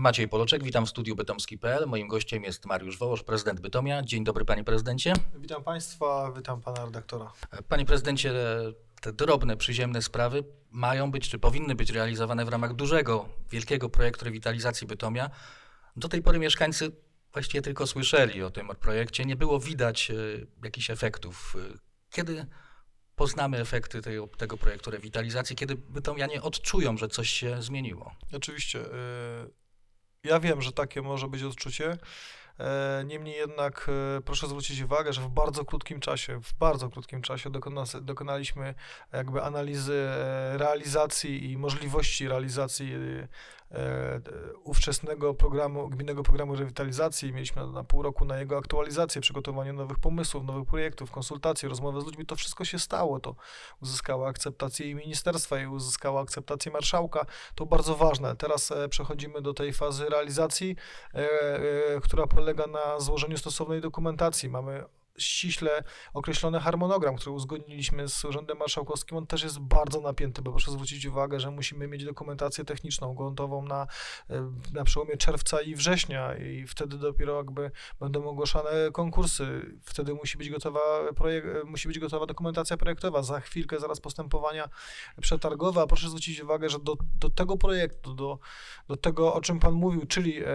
Maciej Poloczek, witam w studiu bytomski.pl. Moim gościem jest Mariusz Wołosz, prezydent Bytomia. Dzień dobry panie prezydencie. Witam Państwa, witam Pana redaktora. Panie prezydencie, te drobne, przyziemne sprawy mają być, czy powinny być realizowane w ramach dużego, wielkiego projektu rewitalizacji Bytomia. Do tej pory mieszkańcy właściwie tylko słyszeli o tym projekcie, nie było widać y, jakichś efektów. Y, Kiedy poznamy efekty tego, tego projektu rewitalizacji, kiedy Bytomianie odczują, że coś się zmieniło? Oczywiście, y, ja wiem, że takie może być odczucie. E, Niemniej jednak e, proszę zwrócić uwagę, że w bardzo krótkim czasie, w bardzo krótkim czasie dokona, dokonaliśmy jakby analizy e, realizacji i możliwości realizacji ówczesnego programu, gminnego programu rewitalizacji. Mieliśmy na, na pół roku na jego aktualizację, przygotowanie nowych pomysłów, nowych projektów, konsultacje, rozmowy z ludźmi. To wszystko się stało. To uzyskało akceptację i ministerstwa, i uzyskało akceptację marszałka. To bardzo ważne. Teraz przechodzimy do tej fazy realizacji, która polega na złożeniu stosownej dokumentacji. Mamy ściśle określony harmonogram, który uzgodniliśmy z Urzędem Marszałkowskim. On też jest bardzo napięty, bo proszę zwrócić uwagę, że musimy mieć dokumentację techniczną gontową na, e, na przełomie czerwca i września i wtedy dopiero jakby będą ogłaszane konkursy. Wtedy musi być gotowa projekt, e, musi być gotowa dokumentacja projektowa. Za chwilkę, zaraz postępowania przetargowe, a proszę zwrócić uwagę, że do, do tego projektu, do, do tego, o czym Pan mówił, czyli e,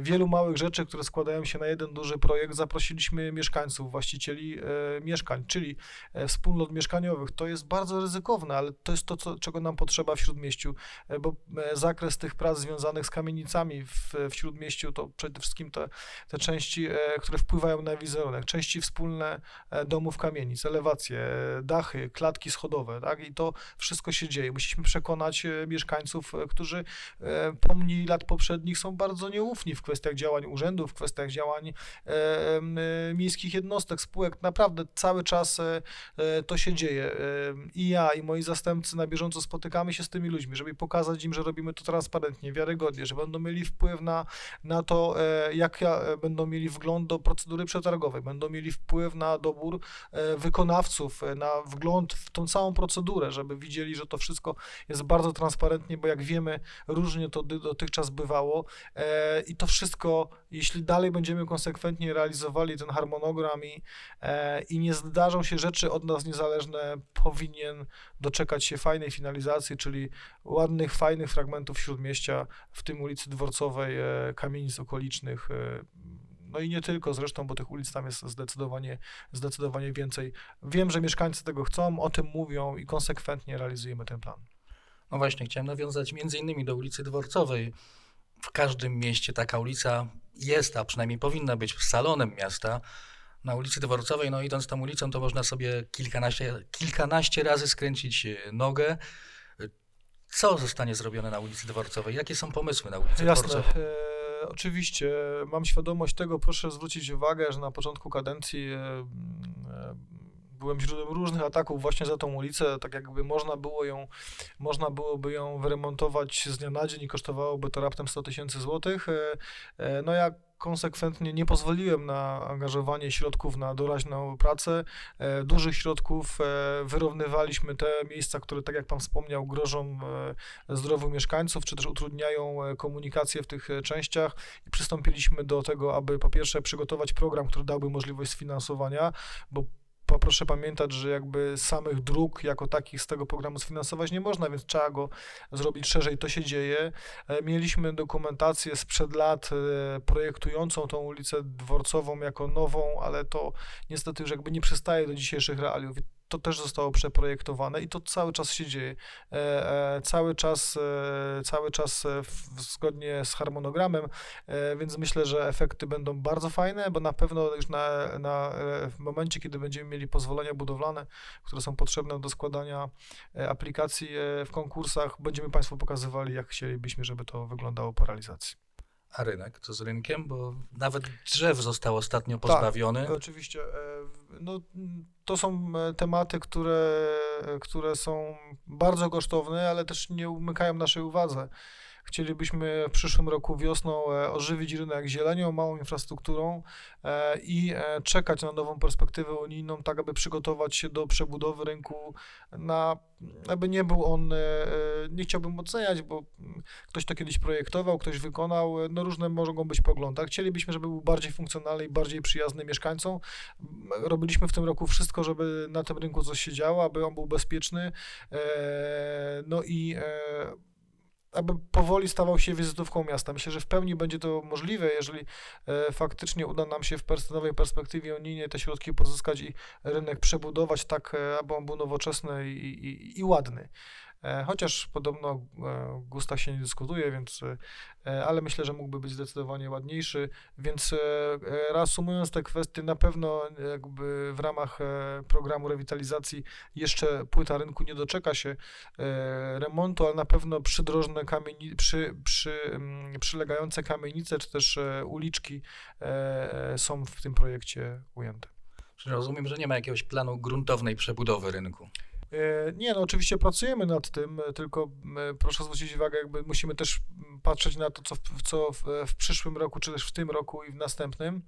wielu małych rzeczy, które składają się na jeden duży projekt, zaprosiliśmy mieszkańców, właścicieli e, mieszkań, czyli e, wspólnot mieszkaniowych. To jest bardzo ryzykowne, ale to jest to, co, czego nam potrzeba w Śródmieściu, e, bo zakres tych prac związanych z kamienicami w, w Śródmieściu to przede wszystkim te, te części, które wpływają na wizerunek, części wspólne domów kamienic, elewacje, dachy, klatki schodowe, tak? I to wszystko się dzieje. Musieliśmy przekonać mieszkańców, którzy pomni lat poprzednich są bardzo nieufni w kwestiach działań urzędów, w kwestiach działań miejskich jednostek, spółek. Naprawdę cały czas e, e, to się dzieje. E, I ja, i moi zastępcy na bieżąco spotykamy się z tymi ludźmi, żeby pokazać im, że robimy to transparentnie, wiarygodnie, że będą mieli wpływ na, na to, jak ja, będą mieli wgląd do procedury przetargowej, będą mieli wpływ na dobór wykonawców, na wgląd w tą całą procedurę, żeby widzieli, że to wszystko jest bardzo transparentnie, bo jak wiemy, różnie to dotychczas bywało i to wszystko, jeśli dalej będziemy konsekwentnie realizowali ten harmonogram i, e, i nie zdarzą się rzeczy od nas niezależne, powinien doczekać się fajnej finalizacji, czyli ładnych, fajnych fragmentów Śródmieścia, w tym ulicy Dworcowej, e, kamienic okolicznych, e, no i nie tylko zresztą, bo tych ulic tam jest zdecydowanie, zdecydowanie więcej. Wiem, że mieszkańcy tego chcą, o tym mówią i konsekwentnie realizujemy ten plan. No właśnie, chciałem nawiązać między innymi do ulicy Dworcowej. W każdym mieście taka ulica jest, a przynajmniej powinna być salonem miasta. Na ulicy Dworcowej, no idąc tą ulicą, to można sobie kilkanaście, kilkanaście razy skręcić e, nogę. E, Co zostanie zrobione na ulicy Dworcowej? Jakie są pomysły na ulicy Jasne. Dworcowej? E, oczywiście mam świadomość tego, proszę zwrócić uwagę, że na początku kadencji e, e, byłem źródłem różnych ataków właśnie za tą ulicę, tak jakby można było ją, można byłoby ją wyremontować z dnia na dzień i kosztowałoby to raptem 100 tysięcy złotych. E, e, No ja konsekwentnie nie pozwoliłem na angażowanie środków na doraźną pracę, e, dużych środków, e, wyrównywaliśmy te miejsca, które, tak jak Pan wspomniał, grożą e, zdrowiu mieszkańców, czy też utrudniają komunikację w tych częściach i przystąpiliśmy do tego, aby po pierwsze przygotować program, który dałby możliwość sfinansowania, bo proszę pamiętać, że jakby samych dróg jako takich z tego programu sfinansować nie można, więc trzeba go zrobić szerzej. To się dzieje. E, Mieliśmy dokumentację sprzed lat e, projektującą tą ulicę dworcową jako nową, ale to niestety już jakby nie przystaje do dzisiejszych realiów. To też zostało przeprojektowane i to cały czas się dzieje. E, e, Cały czas, e, cały czas w- zgodnie z harmonogramem, więc myślę, że efekty będą bardzo fajne, bo na pewno już na, na, w momencie, kiedy będziemy mieli pozwolenia budowlane, które są potrzebne do składania aplikacji w konkursach, będziemy Państwu pokazywali, jak chcielibyśmy, żeby to wyglądało po realizacji. A rynek? Co z rynkiem? Bo nawet drzew został ostatnio pozbawiony. Oczywiście. e, No, to są e, tematy, które, które są bardzo kosztowne, ale też nie umykają naszej uwadze. Chcielibyśmy w przyszłym roku wiosną e, ożywić rynek zielenią, małą infrastrukturą e, i e, czekać na nową perspektywę unijną, tak aby przygotować się do przebudowy rynku na, aby nie był on, nie chciałbym oceniać, bo ktoś to kiedyś projektował, ktoś wykonał, no różne mogą być poglądy. Chcielibyśmy, żeby był bardziej funkcjonalny i bardziej przyjazny mieszkańcom. Robiliśmy w tym roku wszystko, żeby na tym rynku coś się działo, aby on był bezpieczny, no i aby powoli stawał się wizytówką miasta. Myślę, że w pełni będzie to możliwe, jeżeli e, faktycznie uda nam się w nowej perspektywie unijnej te środki pozyskać i rynek przebudować tak, e, aby on był nowoczesny i, i, i ładny. E, Chociaż podobno e, o gustach się nie dyskutuje, więc, e, ale myślę, że mógłby być zdecydowanie ładniejszy. Więc e, e, reasumując te kwestie, na pewno jakby w ramach e, programu rewitalizacji jeszcze płyta rynku nie doczeka się e, remontu, ale na pewno przydrożne kamieni, przy, przy, mm, przylegające kamienice czy też e, uliczki e, e, są w tym projekcie ujęte. Rozumiem, że nie ma jakiegoś planu gruntownej przebudowy rynku. E, Nie, no oczywiście pracujemy nad tym, e, tylko e, proszę zwrócić uwagę, jakby musimy też m, patrzeć na to, co w, co w, w przyszłym roku, czy też w tym roku i w następnym,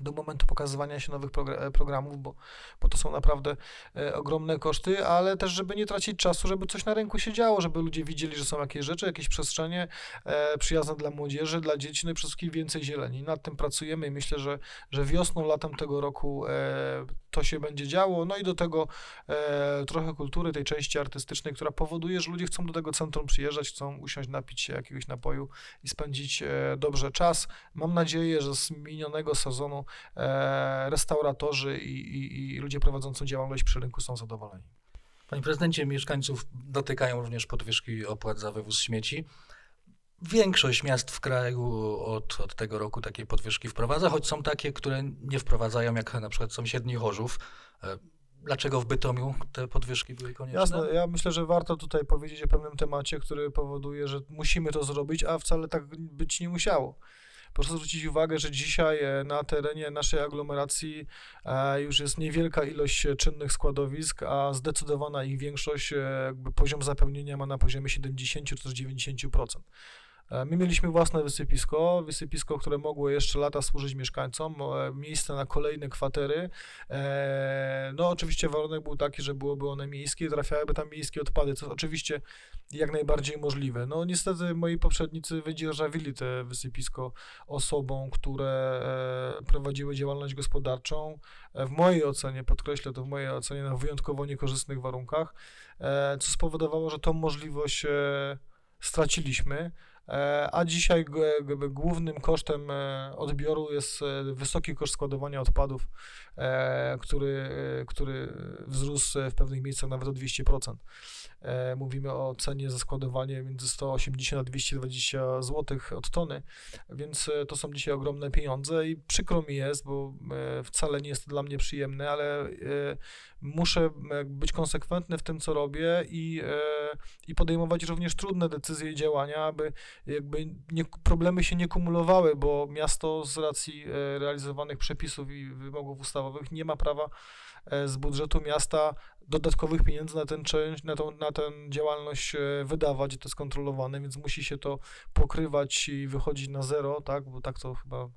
do momentu pokazywania się nowych progra- programów, bo, bo to są naprawdę e, ogromne koszty, ale też, żeby nie tracić czasu, żeby coś na rynku się działo, żeby ludzie widzieli, że są jakieś rzeczy, jakieś przestrzenie e, przyjazne dla młodzieży, dla dzieci, no i przede wszystkim więcej zieleni. Nad tym pracujemy i myślę, że, że wiosną, latem tego roku e, to się będzie działo. No i do tego e, trochę kultury, tej części artystycznej, która powoduje, że ludzie chcą do tego centrum przyjeżdżać, chcą usiąść, napić się jakiegoś napoju i spędzić e, dobrze czas. Mam nadzieję, że z minionego sezonu e, restauratorzy i, i, i ludzie prowadzący działalność przy rynku są zadowoleni. Panie prezydencie, mieszkańców dotykają również podwyżki opłat za wywóz śmieci. Większość miast w kraju od, od tego roku takie podwyżki wprowadza, choć są takie, które nie wprowadzają, jak na przykład sąsiedni Chorzów. E, Dlaczego w Bytomiu te podwyżki były konieczne? Jasne, ja myślę, że warto tutaj powiedzieć o pewnym temacie, który powoduje, że musimy to zrobić, a wcale tak być nie musiało. Proszę zwrócić uwagę, że dzisiaj e, na terenie naszej aglomeracji e, już jest niewielka ilość czynnych składowisk, a zdecydowana ich większość, jakby poziom zapełnienia ma na poziomie 70 czy też 90%. E, My mieliśmy własne wysypisko, wysypisko, które mogło jeszcze lata służyć mieszkańcom, e, miejsce na kolejne kwatery. E, No, oczywiście warunek był taki, że byłoby one miejskie, trafiałyby tam miejskie odpady, co oczywiście jak najbardziej możliwe. No, niestety moi poprzednicy wydzierżawili te wysypisko osobom, które prowadziły działalność gospodarczą. W mojej ocenie, podkreślę to w mojej ocenie, na wyjątkowo niekorzystnych warunkach, co spowodowało, że tą możliwość straciliśmy. E, A dzisiaj głównym kosztem e, odbioru jest e, wysoki koszt składowania odpadów, który, który wzrósł w pewnych miejscach nawet o 200%. E, Mówimy o cenie za składowanie między 180 a 220 zł od tony, więc to są dzisiaj ogromne pieniądze i przykro mi jest, bo wcale nie jest to dla mnie przyjemne, ale muszę być konsekwentny w tym, co robię i, i podejmować również trudne decyzje i działania, aby jakby nie, problemy się nie kumulowały, bo miasto z racji e, realizowanych przepisów i wymogów ustawowych nie ma prawa e, z budżetu miasta dodatkowych pieniędzy na ten część, na tą, na tę działalność e, wydawać i to jest kontrolowane, więc musi się to pokrywać i wychodzić na zero, tak, bo tak to chyba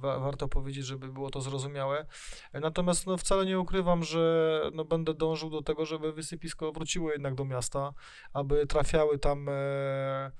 wa- warto powiedzieć, żeby było to zrozumiałe. Natomiast no, wcale nie ukrywam, że no, będę dążył do tego, żeby wysypisko wróciło jednak do miasta, aby trafiały tam e,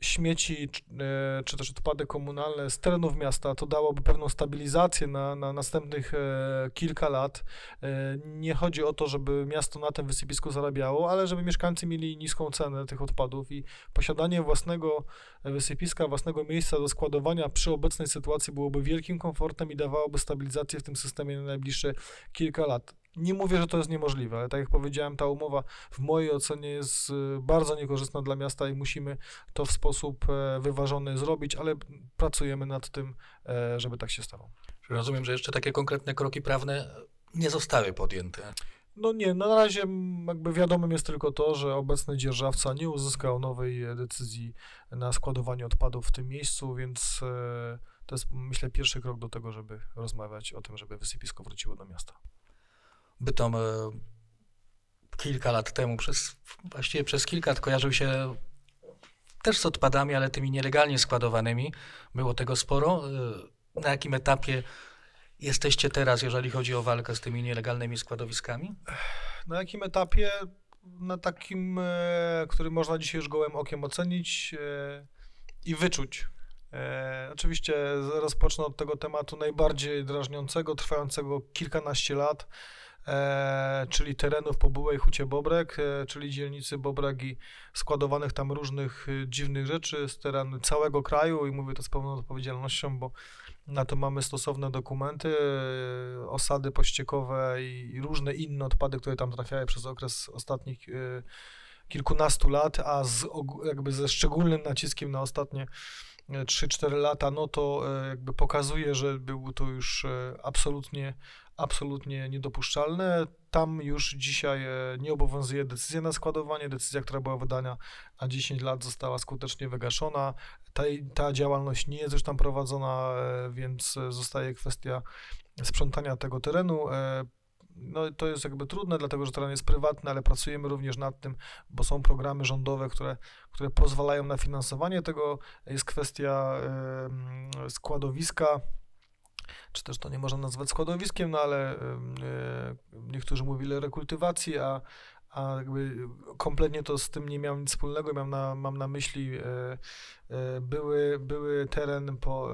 śmieci czy, e, czy też odpady komunalne z terenów miasta, to dałoby pewną stabilizację na, na następnych e, kilka lat. E, nie chodzi o to, żeby miasto na tym wysypisku zarabiało, ale żeby mieszkańcy mieli niską cenę tych odpadów i posiadanie własnego wysypiska, własnego miejsca do składowania przy obecnej sytuacji byłoby wielkim komfortem i dawałoby stabilizację w tym systemie na najbliższe kilka lat. Nie mówię, że to jest niemożliwe, ale tak jak powiedziałem, ta umowa w mojej ocenie jest y, bardzo niekorzystna dla miasta i musimy to w sposób e, wyważony zrobić, ale pracujemy nad tym, e, żeby tak się stało. Rozumiem, że jeszcze takie konkretne kroki prawne nie zostały podjęte. No nie, na razie jakby wiadomym jest tylko to, że obecny dzierżawca nie uzyskał nowej e, decyzji na składowanie odpadów w tym miejscu, więc to jest myślę pierwszy krok do tego, żeby rozmawiać o tym, żeby wysypisko wróciło do miasta. Bytom e, kilka lat temu, przez, właściwie przez kilka lat kojarzył się też z odpadami, ale tymi nielegalnie składowanymi. Było tego sporo. Y, Na jakim etapie jesteście teraz, jeżeli chodzi o walkę z tymi nielegalnymi składowiskami? Na jakim etapie? Na takim, e, który można dzisiaj już gołym okiem ocenić e, i wyczuć. E, oczywiście rozpocznę od tego tematu najbardziej drażniącego, trwającego kilkanaście lat, e, czyli terenów po Byłej Hucie Bobrek, e, czyli dzielnicy Bobrek i składowanych tam różnych e, dziwnych rzeczy z terenu całego kraju. I mówię to z pełną odpowiedzialnością, bo na to mamy stosowne dokumenty, osady pościekowe i, i różne inne odpady, które tam trafiały przez okres ostatnich kilkunastu lat, a z, jakby ze szczególnym naciskiem na ostatnie e, 3-4 lata, no to jakby pokazuje, że było to już absolutnie, absolutnie niedopuszczalne. Tam już dzisiaj e, nie obowiązuje decyzja na składowanie. Decyzja, która była wydana na 10 lat, została skutecznie wygaszona. Ta, ta działalność nie jest już tam prowadzona, e, więc e, zostaje kwestia sprzątania tego terenu. No, to jest jakby trudne, dlatego że teren jest prywatny, ale pracujemy również nad tym, bo są programy rządowe, które, które pozwalają na finansowanie tego. Jest kwestia składowiska, czy też to nie można nazwać składowiskiem, no ale e, niektórzy mówili rekultywacji, a, a kompletnie to z tym nie miałem nic wspólnego. Mam na, mam na myśli e, były, były teren po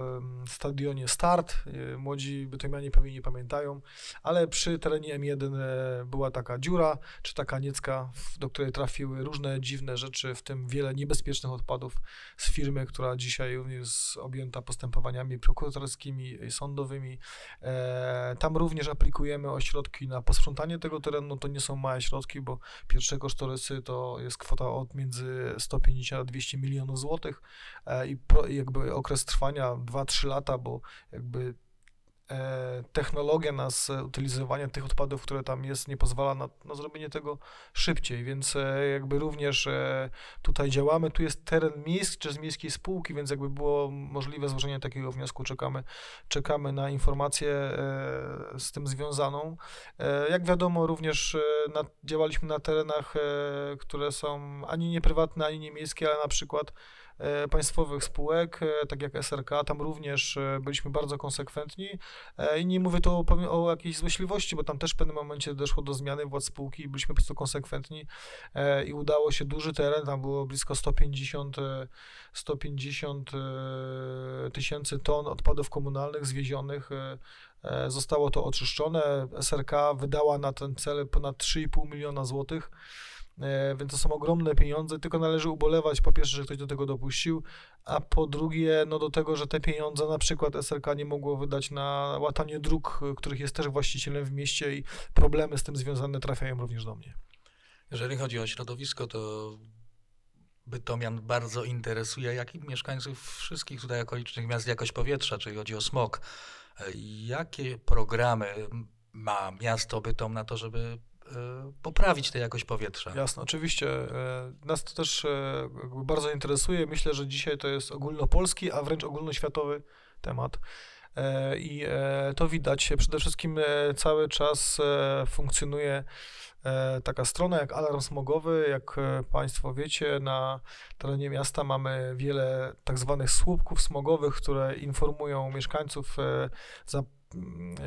stadionie Start. E, Młodzi bytomianie pewnie nie pamiętają, ale przy terenie M1 e, była taka dziura, czy taka niecka, do której trafiły różne dziwne rzeczy, w tym wiele niebezpiecznych odpadów z firmy, która dzisiaj jest objęta postępowaniami prokuratorskimi sądowymi. E, tam również aplikujemy o środki na posprzątanie tego terenu. To nie są małe środki, bo pierwsze kosztorysy to jest kwota od między 150 a 200 milionów złotych e, i pro, i jakby okres trwania 2-3 lata, bo jakby e, technologia nas e, utylizowania tych odpadów, które tam jest, nie pozwala na, na zrobienie tego szybciej, więc e, jakby również e, tutaj działamy. Tu jest teren miejski czy z miejskiej spółki, więc jakby było możliwe złożenie takiego wniosku. Czekamy, czekamy na informację e, z tym związaną. E, jak wiadomo, również e, na, działaliśmy na terenach, e, które są ani nie prywatne, ani nie miejskie, ale na przykład e, państwowych spółek, e, tak jak SRK, tam również e, byliśmy bardzo konsekwentni E, I nie mówię tu o, o jakiejś złośliwości, bo tam też w pewnym momencie doszło do zmiany władz spółki i byliśmy po prostu konsekwentni e, i udało się duży teren, tam było blisko 150, e, 150 e, tysięcy ton odpadów komunalnych zwiezionych. e, e, Zostało to oczyszczone. SRK wydała na ten cel ponad 3,5 miliona złotych. E, Więc to są ogromne pieniądze, tylko należy ubolewać po pierwsze, że ktoś do tego dopuścił, a po drugie, no do tego, że te pieniądze na przykład SRK nie mogło wydać na łatanie dróg, których jest też właścicielem w mieście i problemy z tym związane trafiają również do mnie. Jeżeli chodzi o środowisko, to Bytomian bardzo interesuje, jak i mieszkańców wszystkich tutaj okolicznych miast jakość powietrza, czyli chodzi o smog. E, Jakie programy ma miasto Bytom na to, żeby poprawić tę jakość powietrza? Jasne, oczywiście. e, Nas to też e, bardzo interesuje. Myślę, że dzisiaj to jest ogólnopolski, a wręcz ogólnoświatowy temat. E, I e, to widać. Przede wszystkim e, cały czas e, funkcjonuje e, taka strona jak Alarm Smogowy. Jak e, Państwo wiecie, na terenie miasta mamy wiele tak zwanych słupków smogowych, które informują mieszkańców e, za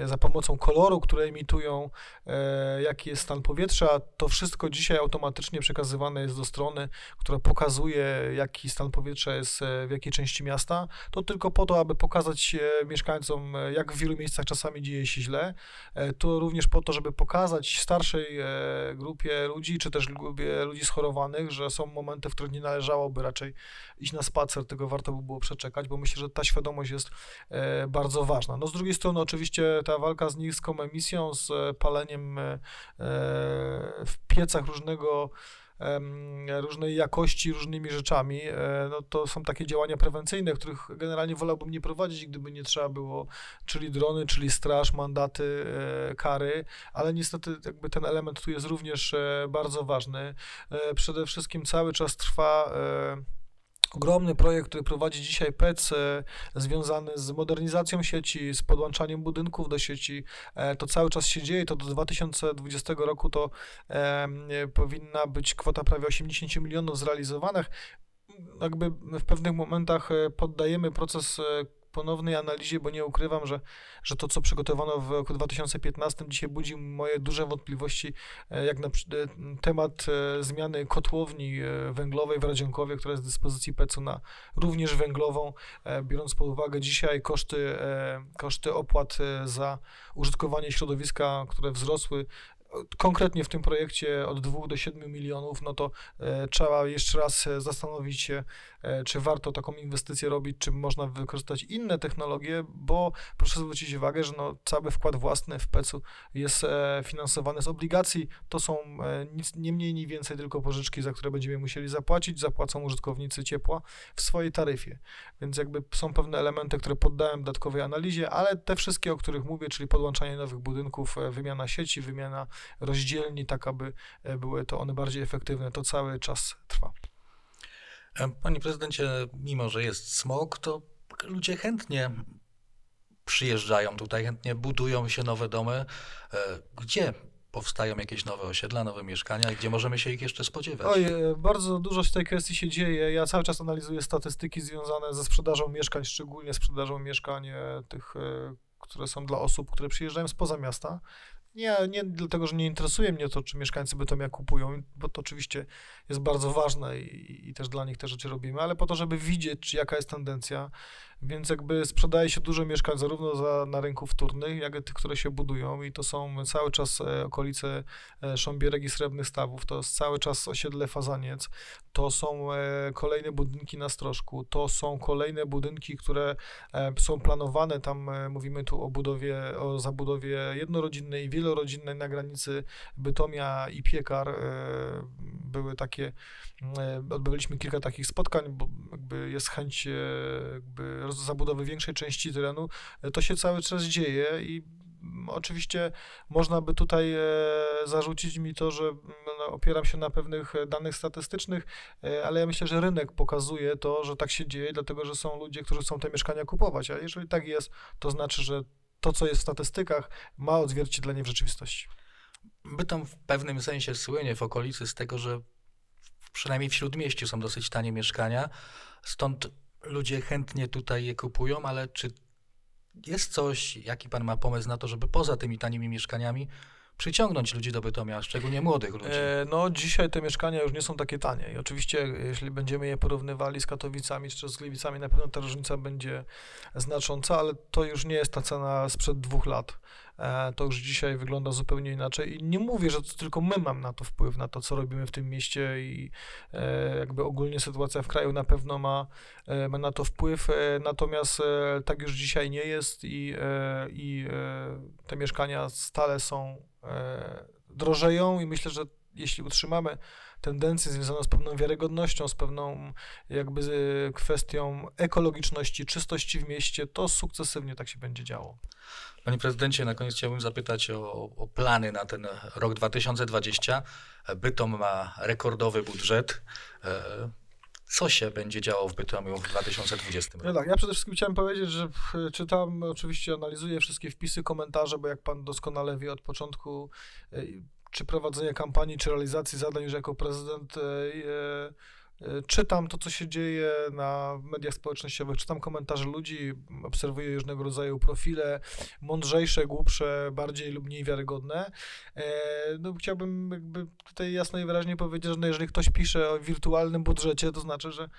za pomocą koloru, które emitują, e, jaki jest stan powietrza. To wszystko dzisiaj automatycznie przekazywane jest do strony, która pokazuje, jaki stan powietrza jest e, w jakiej części miasta. To tylko po to, aby pokazać e, mieszkańcom, jak w wielu miejscach czasami dzieje się źle. To również po to, żeby pokazać starszej grupie ludzi, czy też grupie ludzi schorowanych, że są momenty, w których nie należałoby raczej iść na spacer, tego warto by było przeczekać, bo myślę, że ta świadomość jest bardzo ważna. No z drugiej strony oczywiście ta walka z niską emisją, z e, paleniem e, e, w piecach różnego różnej jakości, różnymi rzeczami, no to są takie działania prewencyjne, których generalnie wolałbym nie prowadzić, gdyby nie trzeba było, czyli drony, czyli straż, mandaty, kary, ale niestety jakby ten element tu jest również bardzo ważny. Przede wszystkim cały czas trwa ogromny projekt, który prowadzi dzisiaj PEC, e, związany z modernizacją sieci, z podłączaniem budynków do sieci. E, To cały czas się dzieje, to do 2020 roku to e, powinna być kwota prawie 80 milionów zrealizowanych. jakby w pewnych momentach poddajemy proces ponownej analizie, bo nie ukrywam, że, że to, co przygotowano w roku 2015, dzisiaj budzi moje duże wątpliwości, e, jak na e, temat e, zmiany kotłowni węglowej w Radzionkowie, która jest w dyspozycji PEC-u na również węglową, biorąc pod uwagę dzisiaj koszty, koszty opłat za użytkowanie środowiska, które wzrosły konkretnie w tym projekcie od 2 do 7 milionów, no to e, trzeba jeszcze raz e, zastanowić się, e, czy warto taką inwestycję robić, czy można wykorzystać inne technologie, bo proszę zwrócić uwagę, że no, cały wkład własny w PEC-u jest finansowany z obligacji. To są nic, nie mniej, nie więcej tylko pożyczki, za które będziemy musieli zapłacić, zapłacą użytkownicy ciepła w swojej taryfie. Więc jakby są pewne elementy, które poddałem dodatkowej analizie, ale te wszystkie, o których mówię, czyli podłączanie nowych budynków, wymiana sieci, wymiana rozdzielni, tak aby e, były to one bardziej efektywne, to cały czas trwa. E, Panie prezydencie, mimo że jest smog, to ludzie chętnie przyjeżdżają tutaj, chętnie budują się nowe domy. E, Gdzie powstają jakieś nowe osiedla, nowe mieszkania gdzie możemy się ich jeszcze spodziewać? Oj, bardzo dużo w tej kwestii się dzieje. Ja cały czas analizuję statystyki związane ze sprzedażą mieszkań, szczególnie sprzedażą mieszkań tych, które są dla osób, które przyjeżdżają spoza miasta. Nie, nie dlatego, że nie interesuje mnie to, czy mieszkańcy Bytomia kupują, bo to oczywiście jest bardzo ważne i, i też dla nich te rzeczy robimy, ale po to, żeby widzieć, jaka jest tendencja. Więc jakby sprzedaje się dużo mieszkań zarówno za, na rynku wtórnych, jak i tych, które się budują i to są cały czas e, okolice e, Sząbierek i Srebrnych Stawów, to jest cały czas osiedle Fazaniec, to są e, kolejne budynki na Strożku, to są kolejne budynki, które są planowane, tam mówimy tu o budowie, o zabudowie jednorodzinnej i wielorodzinnej na granicy Bytomia i Piekar. Były takie, e, odbywaliśmy kilka takich spotkań, bo jakby jest chęć jakby zabudowy większej części terenu. E, To się cały czas dzieje i mm, oczywiście można by tutaj e, zarzucić mi to, że mm, no, opieram się na pewnych e, danych statystycznych, ale ja myślę, że rynek pokazuje to, że tak się dzieje, dlatego że są ludzie, którzy chcą te mieszkania kupować, a jeżeli tak jest, to znaczy, że to, co jest w statystykach, ma odzwierciedlenie w rzeczywistości. Bytom w pewnym sensie słynie w okolicy z tego, że przynajmniej w śródmieściu są dosyć tanie mieszkania, stąd ludzie chętnie tutaj je kupują, ale czy jest coś, jaki pan ma pomysł na to, żeby poza tymi tanimi mieszkaniami przyciągnąć ludzi do Bytomia, szczególnie młodych ludzi? E, No, dzisiaj te mieszkania już nie są takie tanie. I oczywiście, jeśli będziemy je porównywali z Katowicami czy z Gliwicami, na pewno ta różnica będzie znacząca, ale to już nie jest ta cena sprzed dwóch lat. E, To już dzisiaj wygląda zupełnie inaczej. I nie mówię, że to tylko my mamy na to wpływ, na to, co robimy w tym mieście i e, jakby ogólnie sytuacja w kraju na pewno ma, ma na to wpływ. Natomiast tak już dzisiaj nie jest i, i te mieszkania stale są drożeją i myślę, że jeśli utrzymamy tendencję związaną z pewną wiarygodnością, z pewną jakby z kwestią ekologiczności, czystości w mieście, to sukcesywnie tak się będzie działo. Panie prezydencie, na koniec chciałbym zapytać o, o plany na ten rok 2020. Bytom ma rekordowy budżet. Co się będzie działo w Bytomiu w 2020 No roku? tak, ja przede wszystkim chciałem powiedzieć, że czytam, oczywiście analizuję wszystkie wpisy, komentarze, bo jak pan doskonale wie od początku, e, czy prowadzenia kampanii, czy realizacji zadań już jako prezydent, e, e, czytam to, co się dzieje na mediach społecznościowych, czytam komentarze ludzi, obserwuję różnego rodzaju profile, mądrzejsze, głupsze, bardziej lub mniej wiarygodne. E, No, chciałbym jakby tutaj jasno i wyraźnie powiedzieć, że no, jeżeli ktoś pisze o wirtualnym budżecie, to znaczy, że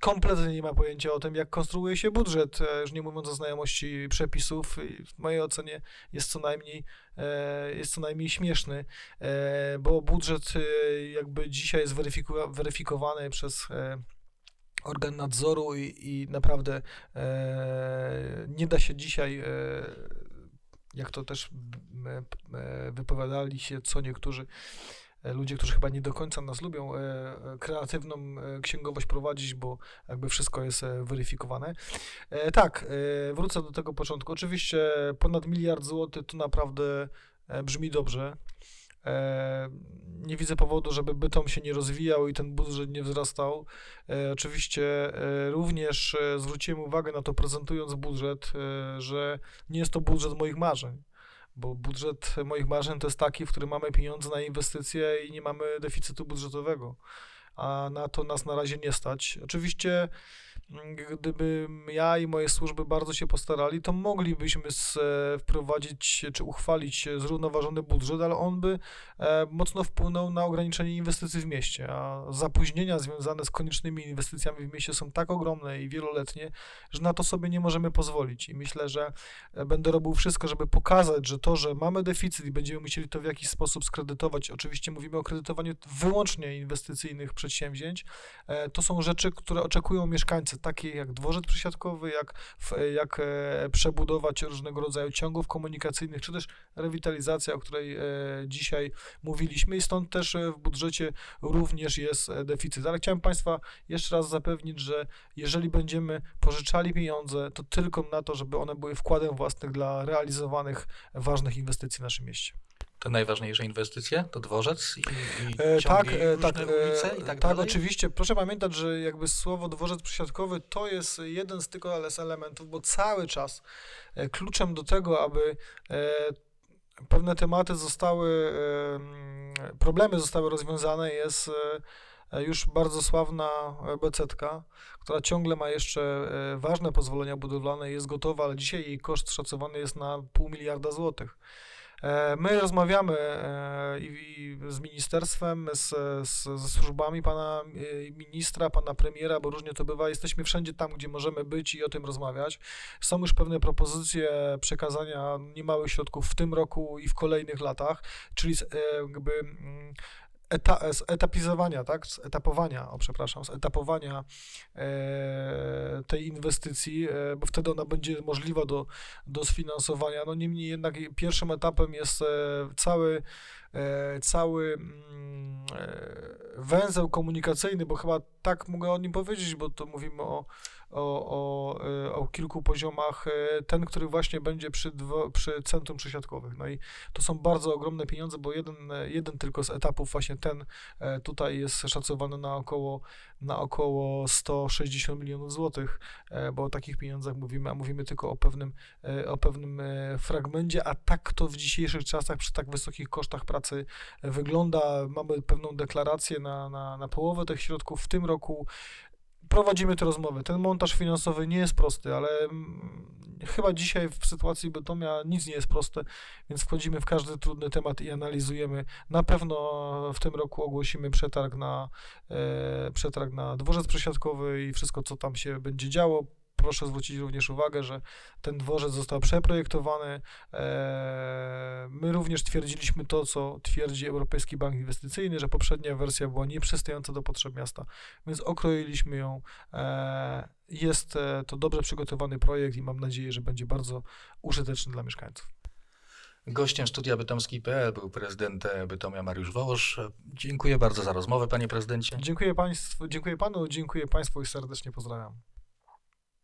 kompletnie nie ma pojęcia o tym, jak konstruuje się budżet, e, już nie mówiąc o znajomości przepisów. W mojej ocenie jest co najmniej, e, jest co najmniej śmieszny, e, bo budżet jakby dzisiaj jest weryfikowany przez organ nadzoru i, i naprawdę nie da się dzisiaj, jak to też wypowiadali się co niektórzy ludzie, którzy chyba nie do końca nas lubią, e, e, kreatywną e, księgowość prowadzić, bo jakby wszystko jest e, weryfikowane. E, Tak, e, wrócę do tego początku. Oczywiście ponad miliard złotych to naprawdę e, brzmi dobrze. E, Nie widzę powodu, żeby Bytom się nie rozwijał i ten budżet nie wzrastał. E, Oczywiście e, również e, zwróciłem uwagę na to, prezentując budżet, e, że nie jest to budżet moich marzeń bo budżet moich marzeń to jest taki, w którym mamy pieniądze na inwestycje i nie mamy deficytu budżetowego. a na to nas na razie nie stać. Oczywiście, gdybym ja i moje służby bardzo się postarali, to moglibyśmy e, wprowadzić czy uchwalić zrównoważony budżet, ale on by e, mocno wpłynął na ograniczenie inwestycji w mieście, a zapóźnienia związane z koniecznymi inwestycjami w mieście są tak ogromne i wieloletnie, że na to sobie nie możemy pozwolić. I myślę, że e, będę robił wszystko, żeby pokazać, że to, że mamy deficyt i będziemy musieli to w jakiś sposób skredytować, oczywiście mówimy o kredytowaniu wyłącznie inwestycyjnych przedsięwzięć, to są rzeczy, które oczekują mieszkańcy, takie jak dworzec przysiadkowy, jak, jak e, przebudować różnego rodzaju ciągów komunikacyjnych, czy też rewitalizacja, o której e, dzisiaj mówiliśmy i stąd też e, w budżecie również jest deficyt. Ale chciałem Państwa jeszcze raz zapewnić, że jeżeli będziemy pożyczali pieniądze, to tylko na to, żeby one były wkładem własnych dla realizowanych ważnych inwestycji w naszym mieście. Te najważniejsze inwestycje to dworzec i, i E, tak, e, tak, ulice e, i tak, tak oczywiście. Proszę pamiętać, że jakby słowo dworzec przysiadkowy to jest jeden z tylko z elementów, bo cały czas kluczem do tego, aby pewne tematy zostały, problemy zostały rozwiązane jest już bardzo sławna BCK, która ciągle ma jeszcze ważne pozwolenia budowlane, jest gotowa, ale dzisiaj jej koszt szacowany jest na pół miliarda złotych. E, My rozmawiamy e, i, z ministerstwem, z, z, ze służbami pana e, ministra, pana premiera, bo różnie to bywa. Jesteśmy wszędzie tam, gdzie możemy być i o tym rozmawiać. Są już pewne propozycje przekazania niemałych środków w tym roku i w kolejnych latach, czyli jakby mm, eta, z etapizowania, tak, z etapowania, o przepraszam, z etapowania e, tej inwestycji, e, bo wtedy ona będzie możliwa do, do sfinansowania. No niemniej jednak pierwszym etapem jest e, cały, e, cały mm, e, węzeł komunikacyjny, bo chyba tak mogę o nim powiedzieć, bo to mówimy o, o, o, e, o kilku poziomach. E, Ten, który właśnie będzie przy, dwo, przy centrum przesiadkowych. No i to są bardzo ogromne pieniądze, bo jeden, e, jeden tylko z etapów, właśnie ten tutaj jest szacowany na około, na około 160 milionów złotych, bo o takich pieniądzach mówimy, a mówimy tylko o pewnym, o pewnym fragmencie, a tak to w dzisiejszych czasach przy tak wysokich kosztach pracy wygląda. Mamy pewną deklarację na, na, na połowę tych środków w tym roku. Prowadzimy te rozmowy. Ten montaż finansowy nie jest prosty, ale mm, chyba dzisiaj w sytuacji Bytomia nic nie jest proste, więc wchodzimy w każdy trudny temat i analizujemy. Na pewno w tym roku ogłosimy przetarg na, e, przetarg na dworzec przesiadkowy i wszystko, co tam się będzie działo. Proszę zwrócić również uwagę, że ten dworzec został przeprojektowany. E, My również twierdziliśmy to, co twierdzi Europejski Bank Inwestycyjny, że poprzednia wersja była nieprzystająca do potrzeb miasta, więc okroiliśmy ją. E, Jest e, to dobrze przygotowany projekt i mam nadzieję, że będzie bardzo użyteczny dla mieszkańców. Gościem studia bytomski.pl był prezydent e, Bytomia Mariusz Wołosz. Dziękuję bardzo za rozmowę, panie prezydencie. Dziękuję państwu, dziękuję panu, dziękuję państwu i serdecznie pozdrawiam.